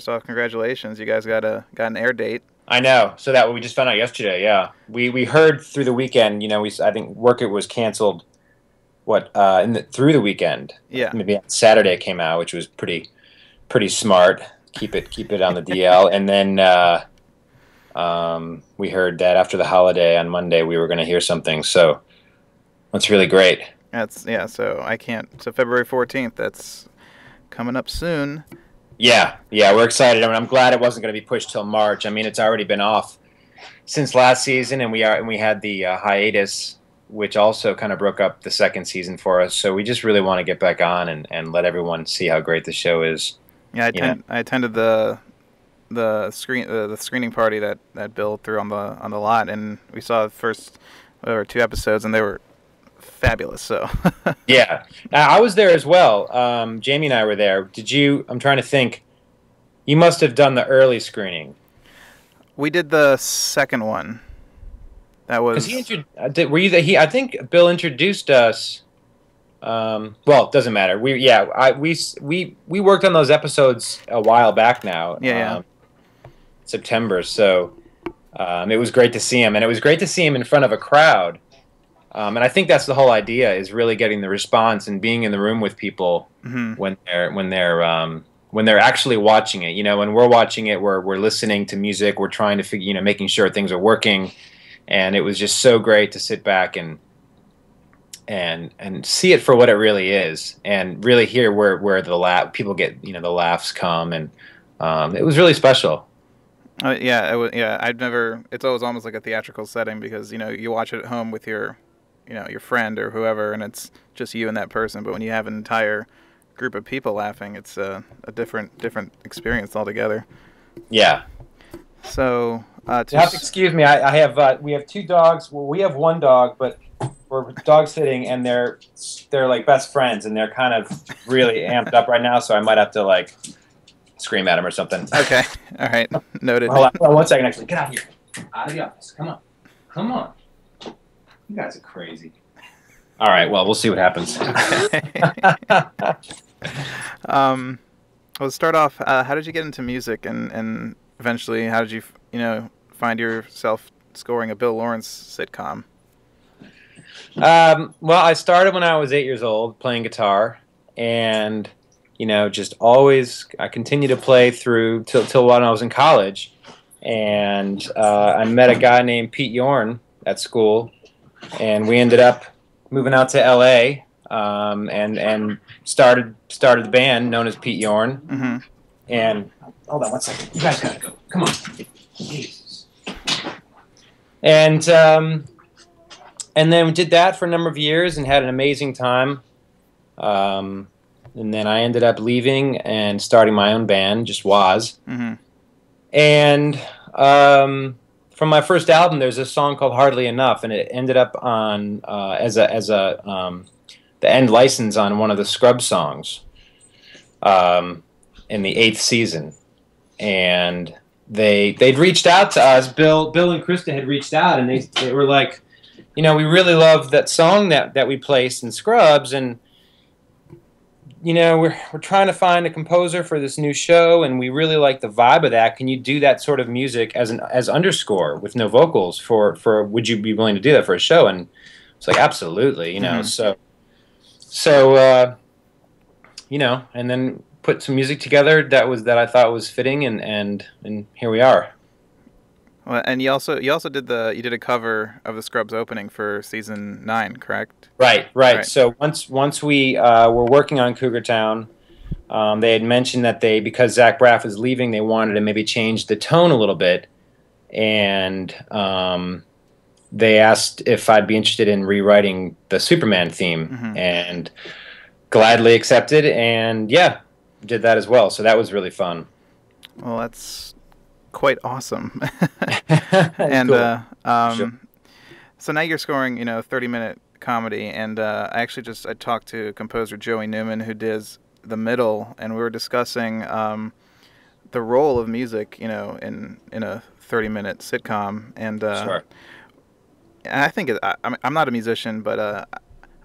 first off, congratulations! You guys got a got an air date. I know. So that we just found out yesterday. Yeah, we we heard through the weekend. You know, we I think work it was canceled. What uh, in the, through the weekend? Yeah. Maybe on Saturday it came out, which was pretty pretty smart. Keep it keep it on the DL, and then uh, um, we heard that after the holiday on Monday we were going to hear something. So that's really great. That's yeah. So I can't. So February fourteenth. That's coming up soon. Yeah, yeah, we're excited. I mean, I'm glad it wasn't going to be pushed till March. I mean, it's already been off since last season, and we are and we had the uh, hiatus, which also kind of broke up the second season for us. So we just really want to get back on and, and let everyone see how great the show is. Yeah, I, attend, I attended the the screen uh, the screening party that, that Bill threw on the on the lot, and we saw the first or two episodes, and they were fabulous. So Yeah, I was there as well. Um, Jamie and I were there. Did you? I'm trying to think. You must have done the early screening we did the second one. That was because he uh, did, were you the, he? I think Bill introduced us. Um, well, it doesn't matter. We yeah, I we we we worked on those episodes a while back now. Yeah, yeah. um, September. So um, it was great to see him, and it was great to see him in front of a crowd. Um, and I think that's the whole idea: is really getting the response and being in the room with people mhm. when they're when they're um, when they're actually watching it. You know, when we're watching it, we're we're listening to music, we're trying to figure, you know, making sure things are working, and it was just so great to sit back and and and see it for what it really is, and really hear where where the laugh people get, you know, the laughs come, and um, it was really special. Uh, yeah, it was, yeah. I've never. It's always almost like a theatrical setting because you know you watch it at home with your, you know, your friend or whoever, and it's just you and that person. But when you have an entire group of people laughing, it's a, a different different experience altogether. Yeah. So uh, to have to excuse me. I, I have uh, we have two dogs. Well, we have one dog, but we're dog sitting, and they're they're like best friends, and they're kind of really amped up right now. So I might have to like scream at them or something. okay, all right, noted. Hold on, hold on one second. Actually, get out of here, out of the office. Come on, come on. You guys are crazy. All right. Well, we'll see what happens. um, well, to start off, uh, how did you get into music, and and eventually, how did you f- you know find yourself scoring a Bill Lawrence sitcom? Um, well, I started when I was eight years old playing guitar, and you know, just always I continued to play through till till when I was in college, and uh, I met a guy named Pete Yorn at school, and we ended up moving out to L.A. Um, and and started started the band known as Pete Yorn, hmm and hold on one second, you guys gotta go. Come on, Jesus. And um, and then we did that for a number of years and had an amazing time. Um, and then I ended up leaving and starting my own band, just Waz. hmm And um, from my first album, there's a song called "Hardly Enough," and it ended up on uh, as a as a um, the end license on one of the Scrub songs um, in the eighth season. And they they'd reached out to us. Bill Bill and Christa had reached out, and they they were like, you know, we really love that song that that we placed in Scrubs, and you know, we're we're trying to find a composer for this new show, and we really like the vibe of that. Can you do that sort of music as an as underscore with no vocals for for? Would you be willing to do that for a show? And it's like absolutely, you know. Mhm. So so uh, you know, and then put some music together that was that I thought was fitting, and and and here we are. Well, and you also you also did the you did a cover of the Scrubs opening for season nine, correct? Right, right. Right. So once once we uh, were working on Cougar Town, um, they had mentioned that they because Zach Braff was leaving, they wanted to maybe change the tone a little bit, and um, they asked if I'd be interested in rewriting the Superman theme, Mhm. and gladly accepted. And yeah, did that as well. So that was really fun. Well, that's quite awesome. And cool. uh, um, Sure. so now you're scoring, you know, 30 minute comedy, and uh, I actually just I talked to composer Joey Newman who does the middle, and we were discussing um, the role of music, you know, in in a 30 minute sitcom, and uh, sure. and I think it, I, I'm I'm not a musician, but uh,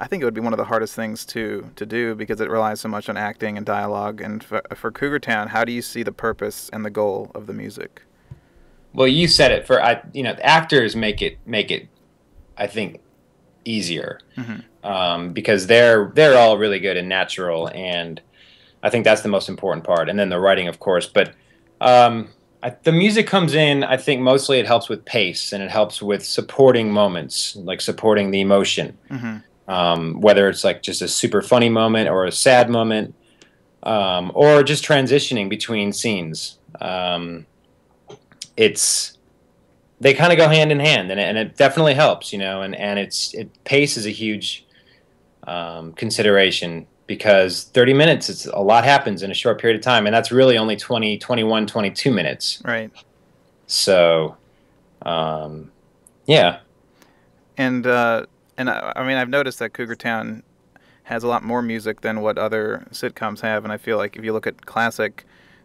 I think it would be one of the hardest things to to do because it relies so much on acting and dialogue. And for, for Cougar Town, how do you see the purpose and the goal of the music? Well, you said it. For I, you know, the actors make it make it, I think, easier Mm-hmm. um, because they're they're all really good and natural, and I think that's the most important part. And then the writing, of course, but um, I, the music comes in. I think mostly it helps with pace and it helps with supporting moments, like supporting the emotion. Mm-hmm. Um, whether it's like just a super funny moment or a sad moment, um, or just transitioning between scenes. Um, it's they kind of go hand in hand, and it, and it definitely helps, you know. And and it's it pace is a huge um, consideration because 30 minutes it's a lot happens in a short period of time and that's really only 20 21 22 minutes Right. so um, yeah And uh, and I, I mean, I've noticed that Cougar Town has a lot more music than what other sitcoms have, and I feel like if you look at classic,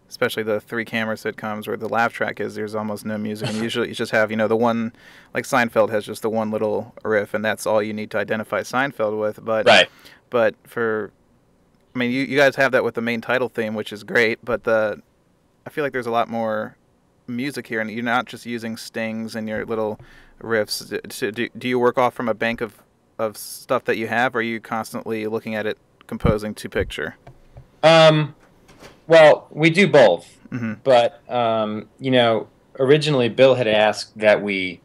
especially the three-camera sitcoms where the laugh track is, there's almost no music, and usually you just have you know the one, like Seinfeld has just the one little riff, and that's all you need to identify Seinfeld with. But right but for, I mean, you you guys have that with the main title theme, which is great, but the, I feel like there's a lot more music here, and you're not just using stings and your little riffs. Do, do, do you work off from a bank of, of stuff that you have, or are you constantly looking at it, composing to picture? Um, well, we do both, hmm but um, you know, originally Bill had asked that we,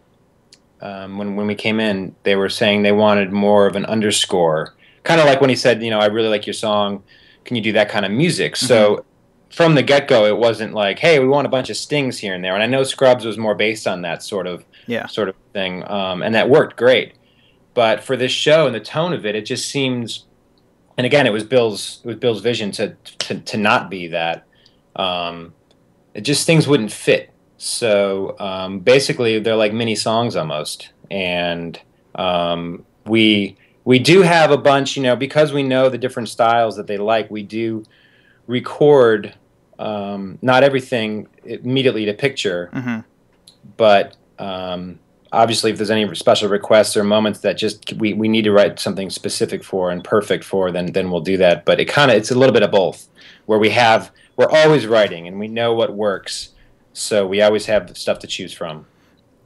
um, when when we came in, they were saying they wanted more of an underscore, kind of like when he said, you know, I really like your song, can you do that kind of music? So. From the get go, it wasn't like, "Hey, we want a bunch of stings here and there." And I know Scrubs was more based on that sort of Yeah. sort of thing, um, and that worked great. But for this show and the tone of it, it just seems. And again, it was Bill's it was Bill's vision to to, to not be that. Um, it just things wouldn't fit. So um, basically, they're like mini songs almost, and um, we we do have a bunch, you know, because we know the different styles that they like. We do record um, not everything immediately to picture, hmm but um, obviously if there's any special requests or moments that just we, we need to write something specific for and perfect for then then we'll do that but it kind of it's a little bit of both where we have we're always writing and we know what works so we always have stuff to choose from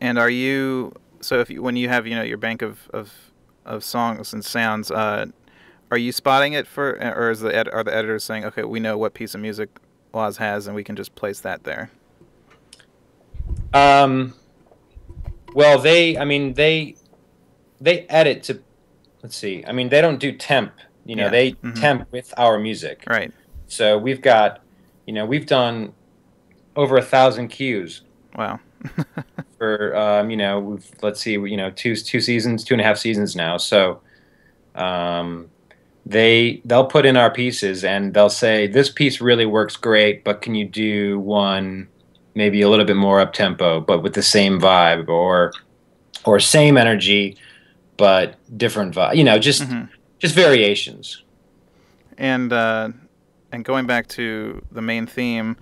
And are you so if you, when you have you know your bank of of, of songs and sounds, uh, are you spotting it for, or is the ed, are the editors saying, okay, we know what piece of music Waz has, and we can just place that there? um, well they i mean they they edit to let's see i mean they don't do temp you know Yeah. they Mhm. temp with our music Right. so we've got you know we've done over a thousand cues Wow. for um, you know we've, let's see you know two two seasons two and a half seasons now so um, they they'll put in our pieces and they'll say this piece really works great but can you do one maybe a little bit more up tempo but with the same vibe or or same energy but different vibe you know just Mhm. just variations And uh, and going back to the main theme,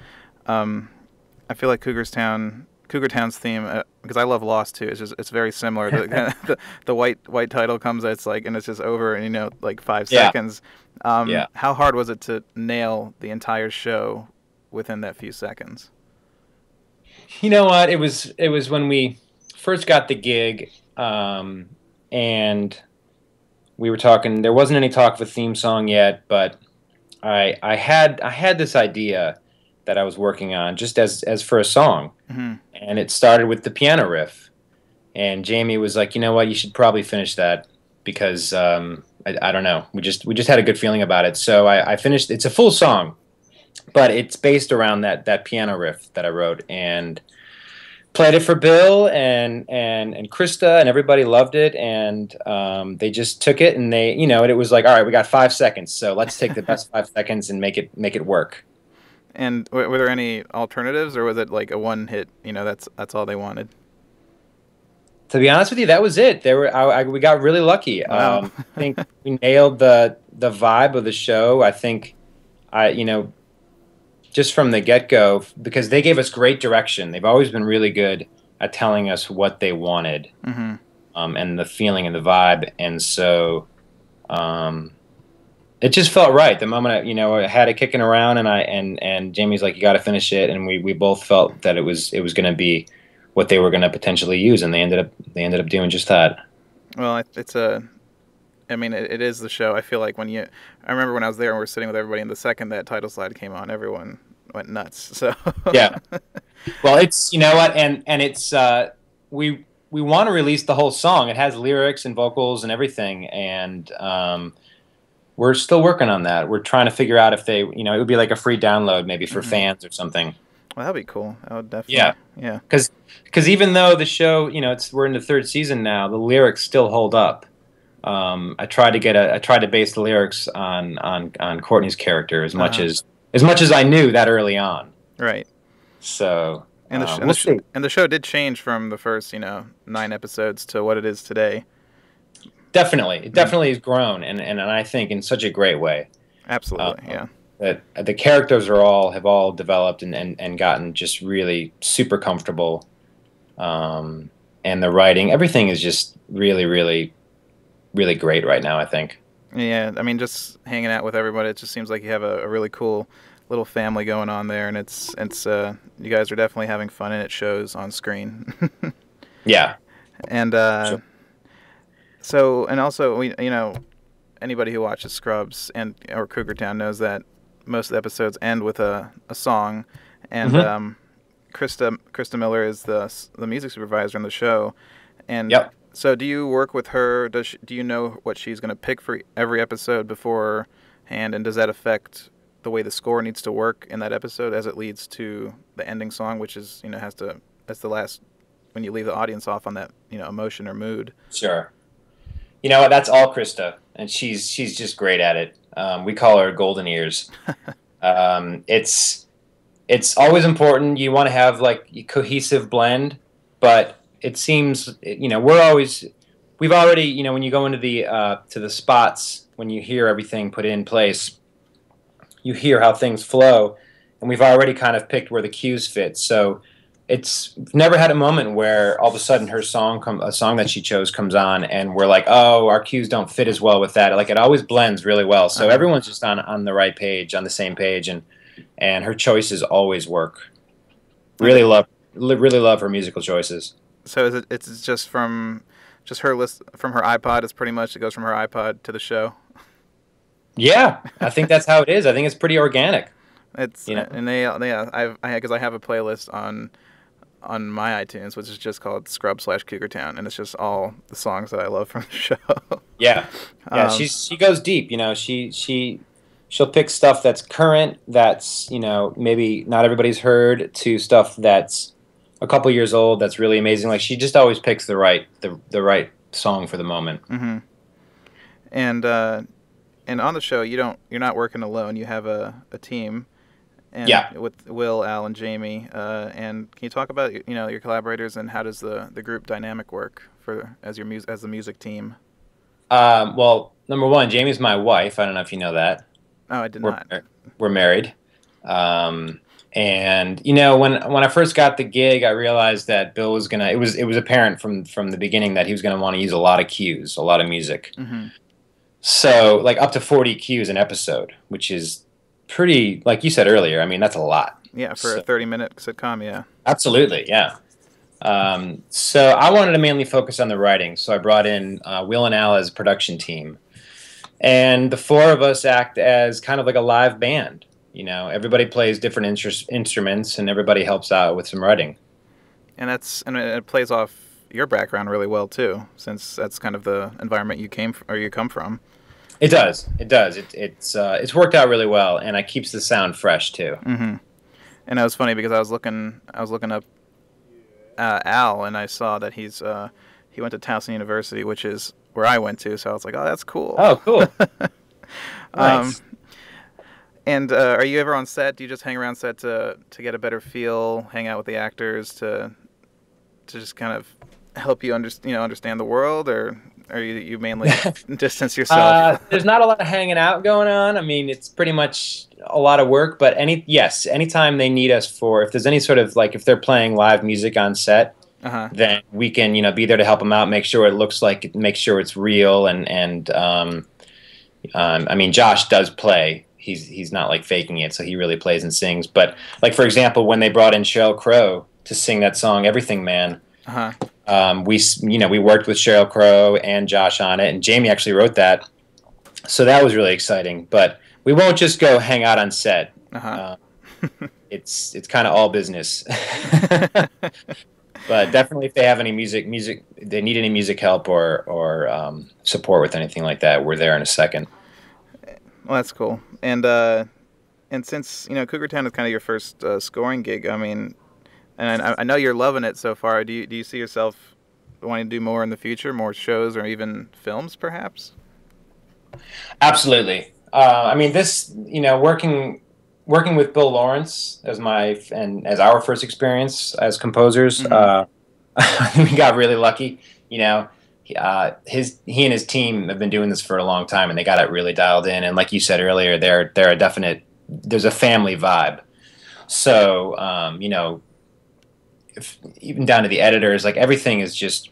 um, I feel like Cougar's Town, Cougar Town's theme, uh, because I love Lost too. It's just it's very similar. The, the, the white white title comes, it's like, and it's just over in you know like five Yeah. seconds. Um, Yeah. How hard was it to nail the entire show within that few seconds? You know what? It was it was when we first got the gig, um, and we were talking. There wasn't any talk of a theme song yet, but I I had I had this idea that I was working on just as as for a song, hmm and it started with the piano riff. And Jamie was like, you know what? You should probably finish that because um, I, I don't know. We just we just had a good feeling about it. So I, I finished. It's a full song, but it's based around that that piano riff that I wrote and played it for Bill and and and Christa and everybody loved it and um, they just took it and they you know and it was like all right we got five seconds so let's take the best five seconds and make it make it work. And w- were there any alternatives, or was it like a one hit? You know, that's that's all they wanted. To be honest with you, that was it. There were I, I, we got really lucky. Wow. Um, I think we nailed the the vibe of the show. I think I you know just from the get go because they gave us great direction. They've always been really good at telling us what they wanted hmm um, and the feeling and the vibe. And so um, it just felt right. The moment I, you know, I had it kicking around, and I and and Jamie's like, "You got to finish it," and we we both felt that it was it was going to be what they were going to potentially use, and they ended up they ended up doing just that. Well, it's a. I mean, it, it is the show. I feel like when you, I remember when I was there and we are sitting with everybody, and the second that title slide came on, everyone went nuts. So yeah. Well, it's you know what, and and it's uh, we we want to release the whole song. It has lyrics and vocals and everything, and um, we're still working on that. We're trying to figure out if they, you know, it would be like a free download maybe for mm-hmm. fans or something. Well, that'd be cool. That would definitely. Yeah, yeah. Because because even though the show, you know, it's we're in the third season now, the lyrics still hold up. Um, I tried to get a, I tried to base the lyrics on on on Courteney's character as much uh-huh. as as much as I knew that early on. Right. So. And the, uh, and, the sh- and the show did change from the first, you know, nine episodes to what it is today. Definitely, it definitely has grown, and, and, and I think in such a great way. Absolutely, uh, yeah. That the characters are all have all developed and, and, and gotten just really super comfortable, um, and the writing, everything is just really, really, really great right now. I think. Yeah, I mean, just hanging out with everybody, it just seems like you have a, a really cool little family going on there, and it's it's uh, you guys are definitely having fun, and it shows on screen. yeah. And uh, sure. So, and also, we you know, anybody who watches Scrubs and or Cougar Town knows that most of the episodes end with a, a song, and mm-hmm. um, Christa Christa Miller is the the music supervisor on the show, and yep. So do you work with her? Does she, do you know what she's going to pick for every episode beforehand, and does that affect the way the score needs to work in that episode as it leads to the ending song, which is you know has to that's the last when you leave the audience off on that you know emotion or mood. Sure. You know? That's all Christa, and she's she's just great at it. Um, we call her golden ears. um, it's it's always important. You want to have like a cohesive blend, but it seems you know we're always we've already you know when you go into the uh, to the spots when you hear everything put in place, you hear how things flow, and we've already kind of picked where the cues fit. So it's never had a moment where all of a sudden her song come a song that she chose comes on and we're like oh our cues don't fit as well with that. Like it always blends really well. So uh-huh. everyone's just on on the right page on the same page and and her choices always work. Really love really love her musical choices so is it it's just from just her list from her ipod it's pretty much it goes from her ipod to the show? Yeah i think that's how it is. I think it's pretty organic. It's you know? and they yeah i've i because I have a playlist on on my iTunes, which is just called Scrub slash Cougar Town, and it's just all the songs that I love from the show. yeah, yeah, um, she's she goes deep. You know, she she she'll pick stuff that's current, that's you know maybe not everybody's heard, to stuff that's a couple years old, that's really amazing. Like she just always picks the right the the right song for the moment. Mm-hmm. And uh, and on the show, you don't you're not working alone. You have a a team and yeah. with Will, Al, and Jamie. Uh, and can you talk about you know your collaborators and how does the, the group dynamic work for as your mus- as the music team? Um, well, number one, Jamie's my wife. I don't know if you know that. Oh, I did we're, not. We're married. Um, and you know when when I first got the gig, I realized that Bill was gonna. It was it was apparent from from the beginning that he was gonna want to use a lot of cues, a lot of music. Mm-hmm. So like up to forty cues an episode, which is pretty, like you said earlier. I mean, that's a lot. Yeah, for so, a thirty-minute sitcom. Yeah. Absolutely. Yeah. Um, so I wanted to mainly focus on the writing, so I brought in uh, Will and Al as production team, and the four of us act as kind of like a live band. You know, everybody plays different instru- instruments, and everybody helps out with some writing. And that's and it plays off your background really well too, since that's kind of the environment you came from, or you come from. It does. It does. It, it's uh, it's worked out really well, and it keeps the sound fresh too. Mm-hmm. And it was funny because I was looking I was looking up uh, Al, and I saw that he's uh, he went to Towson University, which is where I went to. So I was like, oh, that's cool. Oh, cool. Um, nice. Um, and uh, are you ever on set? Do you just hang around set to to get a better feel, hang out with the actors to to just kind of help you under, you know understand the world, or or you, you mainly distance yourself? Uh, there's not a lot of hanging out going on. I mean, it's pretty much a lot of work. But any yes, anytime they need us for, if there's any sort of like if they're playing live music on set, uh-huh. then we can you know be there to help them out, make sure it looks like, make sure it's real, and and um, Um, I mean, Josh does play. He's he's not like faking it, so he really plays and sings. But like for example, when they brought in Sheryl Crow to sing that song "Everything Man," Uh-huh. um, we you know we worked with Sheryl Crow and Josh on it, and Jamie actually wrote that, so that was really exciting. But we won't just go hang out on set. Uh-huh. Uh, it's it's kind of all business. but definitely, if they have any music, music, they need any music help or or um, support with anything like that, we're there in a second. Well, that's cool. And uh, and since you know Cougar Town is kind of your first uh, scoring gig, I mean, and I, I know you're loving it so far. Do you do you see yourself wanting to do more in the future, more shows or even films, perhaps? Absolutely. Uh, I mean, this you know working working with Bill Lawrence as my and as our first experience as composers, Mhm. uh, we got really lucky. You know, uh, his he and his team have been doing this for a long time, and they got it really dialed in. And like you said earlier, they're they're a definite. There's a family vibe. So um, you know, if, even down to the editors, like everything is just.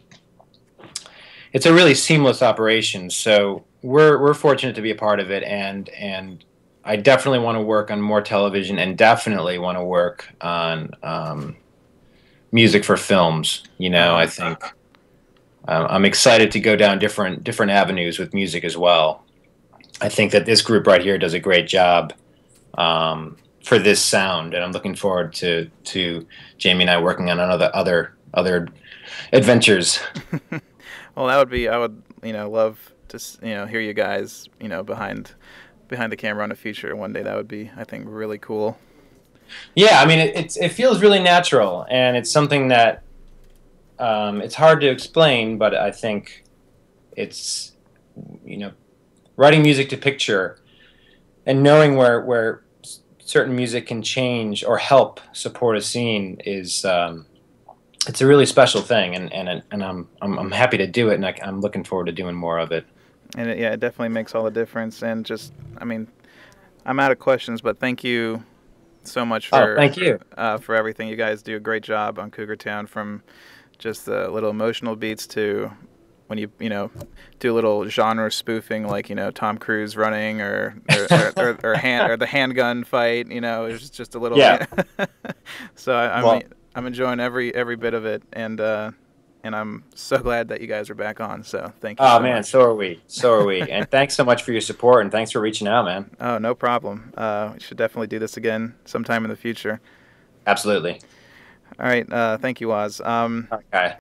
It's a really seamless operation. So we're we're fortunate to be a part of it, and and I definitely want to work on more television, and definitely want to work on um, music for films. You know, I think um, I'm excited to go down different different avenues with music as well. I think that this group right here does a great job um, for this sound, and I'm looking forward to to Jamie and I working on other other other adventures. Well, that would be. I would you know love to you know hear you guys you know behind behind the camera on a feature one day. That would be I think really cool. Yeah, I mean, it, it's it feels really natural, and it's something that um, it's hard to explain, but I think it's you know writing music to picture and knowing where where certain music can change or help support a scene is um, it's a really special thing, and and and I'm I'm, I'm happy to do it, and I, I'm looking forward to doing more of it. And it, yeah, it definitely makes all the difference. And just I mean, I'm out of questions, but thank you so much for Oh, thank you. uh, for everything. You guys do a great job on Cougar Town from just the little emotional beats to when you you know do a little genre spoofing like you know Tom Cruise running or or, or, or, or hand or the handgun fight. You know, it's just a little. Yeah. so I, I'm Well- I'm enjoying every every bit of it, and uh, and I'm so glad that you guys are back on. So thank you. Oh so man, much. so are we. So are we. and thanks so much for your support, and thanks for reaching out, man. Oh, no problem. Uh, we should definitely do this again sometime in the future. Absolutely. All right. Uh, thank you, Waz. Um, Okay.